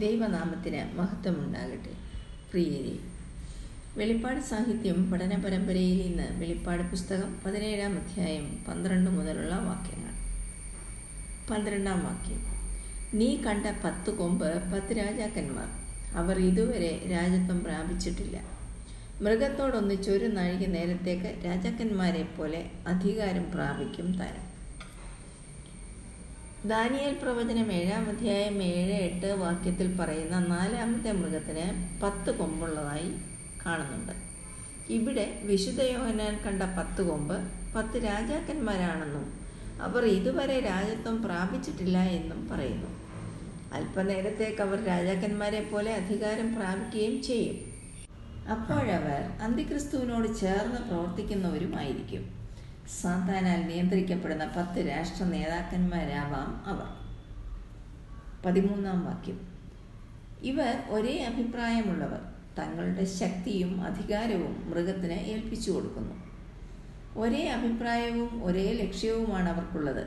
ദൈവനാമത്തിന് മഹത്വമുണ്ടാകട്ടെ. പ്രിയരെ വെളിപ്പാട് സാഹിത്യം പഠന പരമ്പരയിൽ നിന്ന് വെളിപ്പാട് പുസ്തകം പതിനേഴാം അധ്യായം പന്ത്രണ്ട് മുതലുള്ള വാക്യങ്ങൾ. പന്ത്രണ്ടാം വാക്യം. നീ കണ്ട പത്ത് കൊമ്പ് പത്ത് രാജാക്കന്മാർ. അവർ ഇതുവരെ രാജത്വം പ്രാപിച്ചിട്ടില്ല. മൃഗത്തോടൊന്നിച്ചൊരു നാഴിക നേരത്തേക്ക് രാജാക്കന്മാരെ പോലെ അധികാരം പ്രാപിക്കും തരം. ദാനിയൽ പ്രവചനം ഏഴാം അധ്യായം ഏഴ് എട്ട് വാക്യത്തിൽ പറയുന്ന നാലാമത്തെ മൃഗത്തിന് പത്ത് കൊമ്പുള്ളതായി കാണുന്നുണ്ട്. ഇവിടെ വിശുദ്ധ യോഹനാൻ കണ്ട പത്ത് കൊമ്പ് പത്ത് രാജാക്കന്മാരാണെന്നും അവർ ഇതുവരെ രാജ്യത്വം പ്രാപിച്ചിട്ടില്ല എന്നും പറയുന്നു. അല്പനേരത്തേക്ക് അവർ രാജാക്കന്മാരെ പോലെ അധികാരം പ്രാപിക്കുകയും ചെയ്യും. അപ്പോഴവർ അന്തിക്രിസ്തുവിനോട് ചേർന്ന് പ്രവർത്തിക്കുന്നവരുമായിരിക്കും. സാത്താനാൽ നിയന്ത്രിക്കപ്പെടുന്ന പത്ത് രാഷ്ട്ര നേതാക്കന്മാരാവാം അവർ. പതിമൂന്നാം വാക്യം. ഇവർ ഒരേ അഭിപ്രായമുള്ളവർ. തങ്ങളുടെ ശക്തിയും അധികാരവും മൃഗത്തിന് ഏൽപ്പിച്ചു കൊടുക്കുന്നു. ഒരേ അഭിപ്രായവും ഒരേ ലക്ഷ്യവുമാണ് അവർക്കുള്ളത്.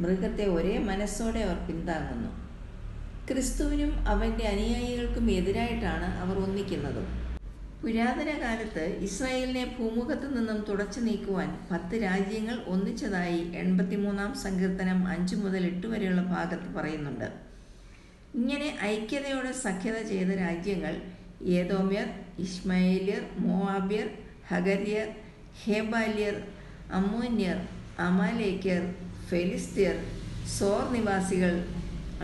മൃഗത്തെ ഒരേ മനസ്സോടെ അവർ പിന്താങ്ങുന്നു. ക്രിസ്തുവിനും അവന്റെ അനുയായികൾക്കും എതിരായിട്ടാണ് അവർ ഒന്നിക്കുന്നതും. പുരാതന കാലത്ത് ഇസ്രായേലിനെ ഭൂമുഖത്തു നിന്നും തുടച്ചു നീക്കുവാൻ പത്ത് രാജ്യങ്ങൾ ഒന്നിച്ചതായി എൺപത്തിമൂന്നാം സങ്കീർത്തനം അഞ്ച് മുതൽ എട്ട് വരെയുള്ള ഭാഗത്ത് പറയുന്നുണ്ട്. ഇങ്ങനെ ഐക്യതയോടെ സഖ്യത ചെയ്ത രാജ്യങ്ങൾ ഏതോമ്യർ ഇസ്മായേലിയർ മോവാബ്യർ ഹഗരിയർ ഹേബാലിയർ അമ്മോന്യർ അമാലേക്യർ ഫെലിസ്തീർ സോർ നിവാസികൾ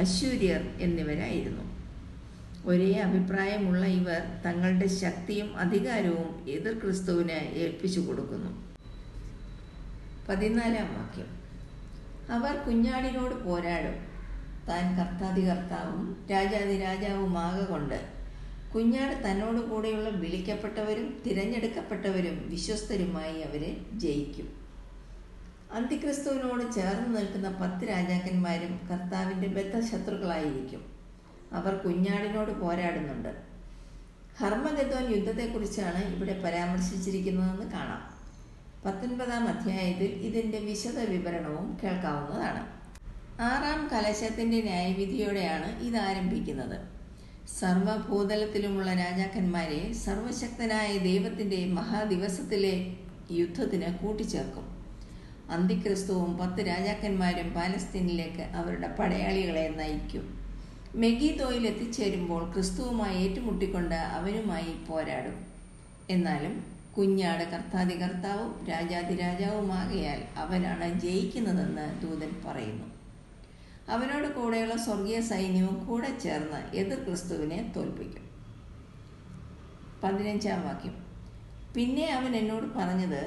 അശൂര്യർ എന്നിവരായിരുന്നു. ഒരേ അഭിപ്രായമുള്ള ഇവർ തങ്ങളുടെ ശക്തിയും അധികാരവും എതിർ ക്രിസ്തുവിന് ഏൽപ്പിച്ചു കൊടുക്കുന്നു. പതിനാലാം വാക്യം. അവർ കുഞ്ഞാടിനോട് പോരാടും. താൻ കർത്താതി കർത്താവും രാജാതി രാജാവുമാകൊണ്ട് കുഞ്ഞാട് തന്നോട് കൂടെയുള്ള വിളിക്കപ്പെട്ടവരും തിരഞ്ഞെടുക്കപ്പെട്ടവരും വിശ്വസ്തരുമായി അവരെ ജയിക്കും. അന്തിക്രിസ്തുവിനോട് ചേർന്ന് നിൽക്കുന്ന പത്ത് രാജാക്കന്മാരും കർത്താവിന്റെ ബദ്ധശത്രുക്കളായിരിക്കും. അവർ കുഞ്ഞാടിനോട് പോരാടുന്നുണ്ട്. ഹർമഗദ്വാൻ യുദ്ധത്തെക്കുറിച്ചാണ് ഇവിടെ പരാമർശിച്ചിരിക്കുന്നതെന്ന് കാണാം. പത്തൊൻപതാം അധ്യായത്തിൽ ഇതിന്റെ വിശദ വിവരണവും കേൾക്കാവുന്നതാണ്. ആറാം കലശത്തിന്റെ ന്യായവിധിയോടെയാണ് ഇത് ആരംഭിക്കുന്നത്. സർവഭൂതലത്തിലുമുള്ള രാജാക്കന്മാരെ സർവശക്തനായ ദൈവത്തിന്റെ മഹാദിവസത്തിലെ യുദ്ധത്തിന് കൂട്ടിച്ചേർക്കും. അന്തിക്രിസ്തുവും പത്ത് രാജാക്കന്മാരും പാലസ്തീനിലേക്ക് അവരുടെ പടയാളികളെ നയിക്കും. മെഗീദോയിൽ എത്തിച്ചേരുമ്പോൾ ക്രിസ്തുവുമായി ഏറ്റുമുട്ടിക്കൊണ്ട് അവനുമായി പോരാടും. എന്നാലും കുഞ്ഞാട് കർത്താതി കർത്താവും രാജാതി രാജാവുമാകയാൽ അവനാണ് ജയിക്കുന്നതെന്ന് ദൂതൻ പറയുന്നു. അവനോട് കൂടെയുള്ള സ്വർഗീയ സൈന്യവും കൂടെ ചേർന്ന് എതിർ ക്രിസ്തുവിനെ തോൽപ്പിക്കും. പതിനഞ്ചാം വാക്യം. പിന്നെ അവൻ എന്നോട് പറഞ്ഞത്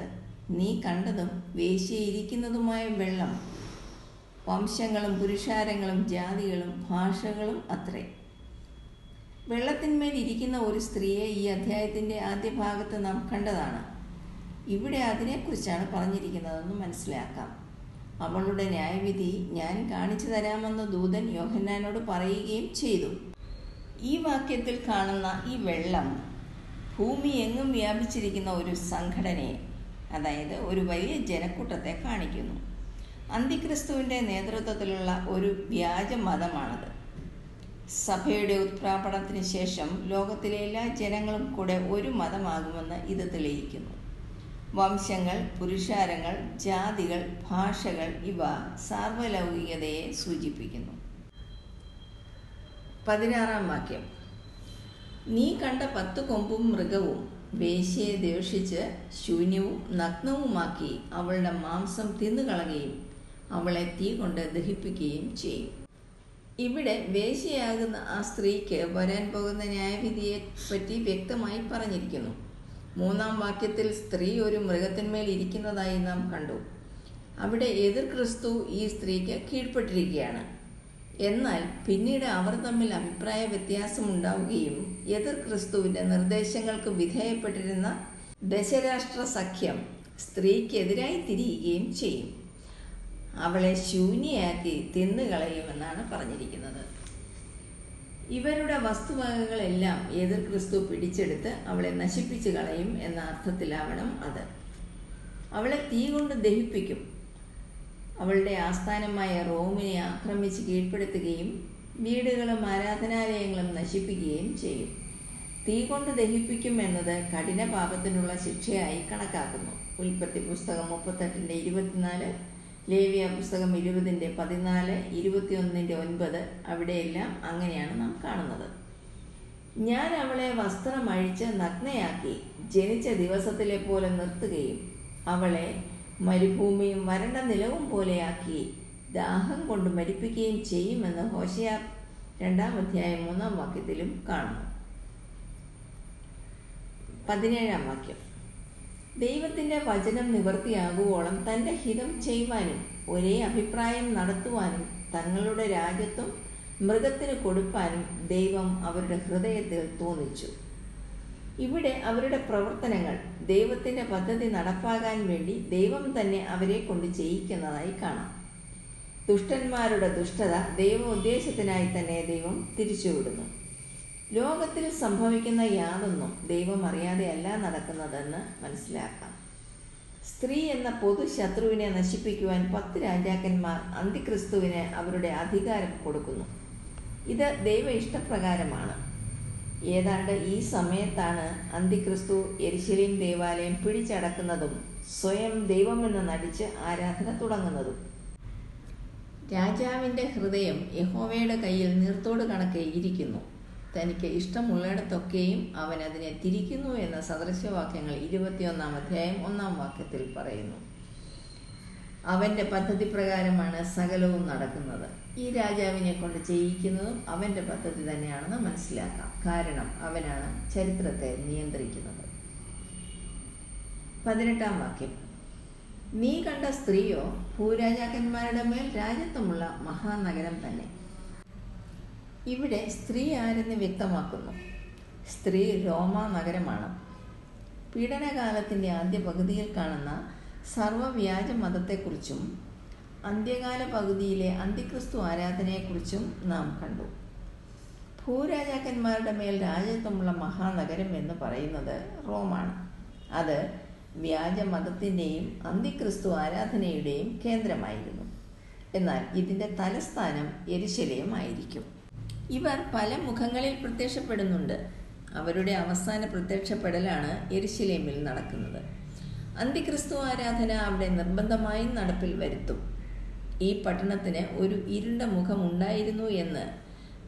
നീ കണ്ടതും വേശിയിരിക്കുന്നതുമായ വെള്ളം വംശങ്ങളും പുരുഷാരങ്ങളും ജാതികളും ഭാഷകളും അത്രേ. വെള്ളത്തിന്മേൽ ഇരിക്കുന്ന ഒരു സ്ത്രീയെ ഈ അധ്യായത്തിന്റെ ആദ്യ ഭാഗത്ത് നാം കണ്ടതാണ്. ഇവിടെ അതിനെക്കുറിച്ചാണ് പറഞ്ഞിരിക്കുന്നതെന്ന് മനസ്സിലാക്കാം. അവളുടെ ന്യായവിധി ഞാൻ കാണിച്ചു തരാമെന്ന് ദൂതൻ യോഹന്നാനോട് പറയുകയും ചെയ്തു. ഈ വാക്യത്തിൽ കാണുന്ന ഈ വെള്ളം ഭൂമി എങ്ങും വ്യാപിച്ചിരിക്കുന്ന ഒരു സംഘടനയെ അതായത് ഒരു വലിയ ജനക്കൂട്ടത്തെ കാണിക്കുന്നു. അന്തിക്രിസ്തുവിന്റെ നേതൃത്വത്തിലുള്ള ഒരു വ്യാജ മതമാണത് സഭയുടെ ഉത്പ്രാപണത്തിന് ശേഷം ലോകത്തിലെ എല്ലാ ജനങ്ങളും കൂടെ ഒരു മതമാകുമെന്ന് ഇത് തെളിയിക്കുന്നു. വംശങ്ങൾ പുരുഷാരങ്ങൾ ജാതികൾ ഭാഷകൾ ഇവ സാർവലൗകികതയെ സൂചിപ്പിക്കുന്നു. പതിനാറാം വാക്യം. നീ കണ്ട പത്ത് കൊമ്പും മൃഗവും വേശ്യയെ ദേഷിച്ച് ശൂന്യവും നഗ്നവുമാക്കി അവളുടെ മാംസം തിന്നുകളയുകയും അവളെ തീ കൊണ്ട് ദഹിപ്പിക്കുകയും ചെയ്യും. ഇവിടെ വേശ്യയാകുന്ന ആ സ്ത്രീക്ക് വരാൻ പോകുന്ന ന്യായവിധിയെ പറ്റി വ്യക്തമായി പറഞ്ഞിരിക്കുന്നു. മൂന്നാം വാക്യത്തിൽ സ്ത്രീ ഒരു മൃഗത്തിന്മേൽ ഇരിക്കുന്നതായി നാം കണ്ടു. അവിടെ എതിർ ക്രിസ്തു ഈ സ്ത്രീക്ക് കീഴ്പ്പെട്ടിരിക്കുകയാണ്. എന്നാൽ പിന്നീട് അവർ തമ്മിൽ അഭിപ്രായ വ്യത്യാസം ഉണ്ടാവുകയും എതിർ ക്രിസ്തുവിന്റെ നിർദ്ദേശങ്ങൾക്ക് വിധേയപ്പെട്ടിരുന്ന ദശരാഷ്ട്ര സഖ്യം സ്ത്രീക്കെതിരായി തിരിയുകയും ചെയ്യും. അവളെ ശൂന്യയാക്കി തിന്നുകളയുമെന്നാണ് പറഞ്ഞിരിക്കുന്നത്. ഇവരുടെ വസ്തുവകകളെല്ലാം എതിർ ക്രിസ്തു പിടിച്ചെടുത്ത് അവളെ നശിപ്പിച്ചു കളയും എന്ന അർത്ഥത്തിലാവണം അത്. അവളെ തീ കൊണ്ട് ദഹിപ്പിക്കും. അവളുടെ ആസ്ഥാനമായ റോമിനെ ആക്രമിച്ച് കീഴ്പ്പെടുത്തുകയും വീടുകളും ആരാധനാലയങ്ങളും നശിപ്പിക്കുകയും ചെയ്യും. തീ കൊണ്ട് ദഹിപ്പിക്കും എന്നത് കഠിന പാപത്തിനുള്ള ശിക്ഷയായി കണക്കാക്കുന്നു. ഉൽപ്പത്തി പുസ്തകം മുപ്പത്തെട്ടിന്റെ ഇരുപത്തിനാല് ലേവിയ പുസ്തകം ഇരുപതിന്റെ പതിനാല് ഇരുപത്തിയൊന്നിന്റെ ഒൻപത് അവിടെയെല്ലാം അങ്ങനെയാണ് നാം കാണുന്നത്. ഞാൻ അവളെ വസ്ത്രം അഴിച്ച് നഗ്നയാക്കി ജനിച്ച ദിവസത്തിലെ പോലെ നിർത്തുകയും അവളെ മരുഭൂമിയും വരണ്ട നിലവും പോലെയാക്കി ദാഹം കൊണ്ട് മരിപ്പിക്കുകയും ചെയ്യുമെന്ന് ഹോശയ രണ്ടാം അധ്യായം മൂന്നാം വാക്യത്തിലും കാണുന്നു. പതിനേഴാം വാക്യം. ദൈവത്തിന്റെ വചനം നിവർത്തിയാകുവോളം തന്റെ ഹിതം ചെയ്യുവാനും ഒരേ അഭിപ്രായം നടത്തുവാനും തങ്ങളുടെ രാജ്യത്വം മൃഗത്തിന് കൊടുപ്പാനും ദൈവം അവരുടെ ഹൃദയത്തിൽ തോന്നിച്ചു. ഇവിടെ അവരുടെ പ്രവർത്തനങ്ങൾ ദൈവത്തിന്റെ പദ്ധതി നടപ്പാകാൻ വേണ്ടി ദൈവം തന്നെ അവരെ കൊണ്ട് ചെയ്യിക്കുന്നതായി കാണാം. ദുഷ്ടന്മാരുടെ ദുഷ്ടത ദൈവ ഉദ്ദേശത്തിനായി തന്നെ ദൈവം തിരിച്ചുവിടുന്നു. ലോകത്തിൽ സംഭവിക്കുന്ന യാതൊന്നും ദൈവം അറിയാതെയല്ല നടക്കുന്നതെന്ന് മനസ്സിലാക്കാം. സ്ത്രീ എന്ന പൊതു ശത്രുവിനെ നശിപ്പിക്കുവാൻ പത്ത് രാജാക്കന്മാർ അന്തിക്രിസ്തുവിന് അവരുടെ അധികാരം കൊടുക്കുന്നു. ഇത് ദൈവ ഇഷ്ടപ്രകാരമാണ്. ഏതാണ്ട് ഈ സമയത്താണ് അന്തിക്രിസ്തു എരിശിലീം ദേവാലയം പിടിച്ചടക്കുന്നതും സ്വയം ദൈവമെന്ന് നടിച്ച് ആരാധന തുടങ്ങുന്നതും. രാജാവിന്റെ ഹൃദയം യഹോവയുടെ കയ്യിൽ നീർത്തോട് കണക്കെ ഇരിക്കുന്നു. തനിക്ക് ഇഷ്ടമുള്ളിടത്തൊക്കെയും അവൻ അതിനെ തിരിക്കുന്നു എന്ന സദൃശ്യവാക്യങ്ങൾ ഇരുപത്തിയൊന്നാം അധ്യായം ഒന്നാം വാക്യത്തിൽ പറയുന്നു. അവന്റെ പദ്ധതി പ്രകാരമാണ് സകലവും നടക്കുന്നത്. ഈ രാജാവിനെ കൊണ്ട് ചെയ്യിക്കുന്നതും അവന്റെ പദ്ധതി തന്നെയാണെന്ന് മനസ്സിലാക്കാം. കാരണം അവനാണ് ചരിത്രത്തെ നിയന്ത്രിക്കുന്നത്. പതിനെട്ടാം വാക്യം. നീ കണ്ട സ്ത്രീയോ ഭൂരാജാക്കന്മാരുടെ മേൽ രാജ്യത്വമുള്ള മഹാനഗരം തന്നെ. ഇവിടെ സ്ത്രീ ആരെന്ന് വ്യക്തമാക്കുന്നു. സ്ത്രീ റോമ നഗരമാണ്. പീഡനകാലത്തിന്റെ ആദ്യ പകുതിയിൽ കാണുന്ന സർവവ്യാജ മതത്തെക്കുറിച്ചും അന്ത്യകാല പകുതിയിലെ അന്തിക്രിസ്തു ആരാധനയെക്കുറിച്ചും നാം കണ്ടു. ഭൂരാജാക്കന്മാരുടെ മേൽ രാജ്യത്വമുള്ള മഹാനഗരം എന്ന് പറയുന്നത് റോമാണ്. അത് വ്യാജ വ്യാജമതത്തിന്റെയും അന്തിക്രിസ്തു ആരാധനയുടെയും കേന്ദ്രമായിരുന്നു. എന്നാൽ ഇതിന്റെ തലസ്ഥാനം എരിശലയമായിരിക്കും ഇവർ പല മുഖങ്ങളിൽ പ്രത്യക്ഷപ്പെടുന്നുണ്ട്. അവരുടെ അവസാന പ്രത്യക്ഷപ്പെടലാണ് എരിശിലേമിൽ നടക്കുന്നത്. അന്തിക്രിസ്തു ആരാധന അവിടെ നിർബന്ധമായും നടപ്പിൽ വരുത്തും. ഈ പട്ടണത്തിന് ഒരു ഇരുണ്ട മുഖം ഉണ്ടായിരുന്നു എന്ന്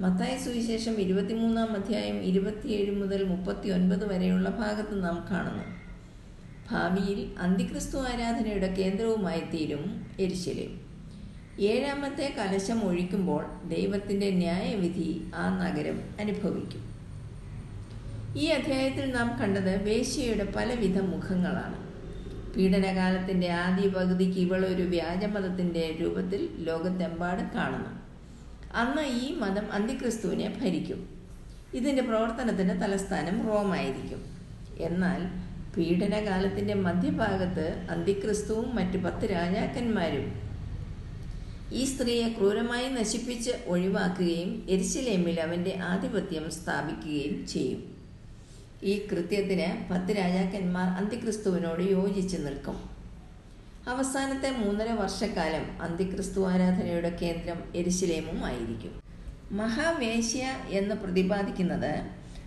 മത്തായ സുവിശേഷം ഇരുപത്തിമൂന്നാം അധ്യായം ഇരുപത്തിയേഴ് മുതൽ മുപ്പത്തി ഒൻപത് വരെയുള്ള ഭാഗത്ത് നാം കാണുന്നു. ഭാവിയിൽ അന്തിക്രിസ്തു ആരാധനയുടെ കേന്ദ്രവുമായി തീരും എരിശിലേം. ഏഴാമത്തെ കലശം ഒഴിക്കുമ്പോൾ ദൈവത്തിന്റെ ന്യായവിധി ആ നഗരം അനുഭവിക്കും. ഈ അധ്യായത്തിൽ നാം കണ്ടത് വേശ്യയുടെ പലവിധ മുഖങ്ങളാണ്. പീഡനകാലത്തിന്റെ ആദ്യ പകുതിക്ക് ഇവളൊരു വ്യാജമതത്തിന്റെ രൂപത്തിൽ ലോകത്തെമ്പാടും കാണുന്നു. അന്ന് ഈ മതം അന്തിക്രിസ്തുവിനെ ഭരിക്കും. ഇതിന്റെ പ്രവർത്തനത്തിന് തലസ്ഥാനം റോമായിരിക്കും. എന്നാൽ പീഡനകാലത്തിന്റെ മധ്യഭാഗത്ത് അന്തിക്രിസ്തുവും മറ്റ് പത്ത് രാജാക്കന്മാരും ഈ സ്ത്രീയെ ക്രൂരമായി നശിപ്പിച്ച് ഒഴിവാക്കുകയും എരിശിലേമിൽ അവന്റെ ആധിപത്യം സ്ഥാപിക്കുകയും ചെയ്യും. ഈ കൃത്യത്തിന് പത്ത് രാജാക്കന്മാർ അന്തിക്രിസ്തുവിനോട് യോജിച്ച് നിൽക്കും. അവസാനത്തെ മൂന്നര വർഷക്കാലം അന്തിക്രിസ്തു ആരാധനയുടെ കേന്ദ്രം എരിശിലേമും ആയിരിക്കും. മഹാവേശ്യ എന്ന് പ്രതിപാദിക്കുന്നത്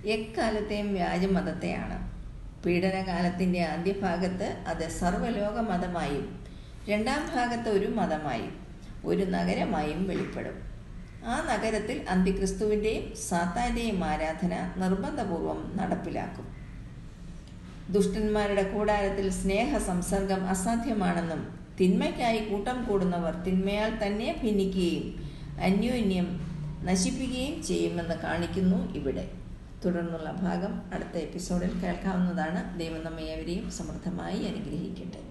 എക്കാലത്തെയും വ്യാജമതത്തെയാണ്. പീഡനകാലത്തിന്റെ ആദ്യഭാഗത്ത് അത് സർവലോക മതമായും രണ്ടാം ഭാഗത്ത് ഒരു മതമായും ഒരു നഗരമായും വെളിപ്പെടും. ആ നഗരത്തിൽ അന്തിക്രിസ്തുവിന്റെയും സാത്താന്റെയും ആരാധന നിർബന്ധപൂർവം നടപ്പിലാക്കും. ദുഷ്ടന്മാരുടെ കൂടാരത്തിൽ സ്നേഹ സംസർഗം അസാധ്യമാണെന്നും തിന്മയ്ക്കായി കൂട്ടം കൂടുന്നവർ തിന്മയാൽ തന്നെ ഭിന്നിക്കുകയും അന്യോന്യം നശിപ്പിക്കുകയും ചെയ്യുമെന്ന് കാണിക്കുന്നു ഇവിടെ. തുടർന്നുള്ള ഭാഗം അടുത്ത എപ്പിസോഡിൽ കേൾക്കാവുന്നതാണ്. ദൈവം നമ്മെ സമൃദ്ധമായി അനുഗ്രഹിക്കട്ടെ.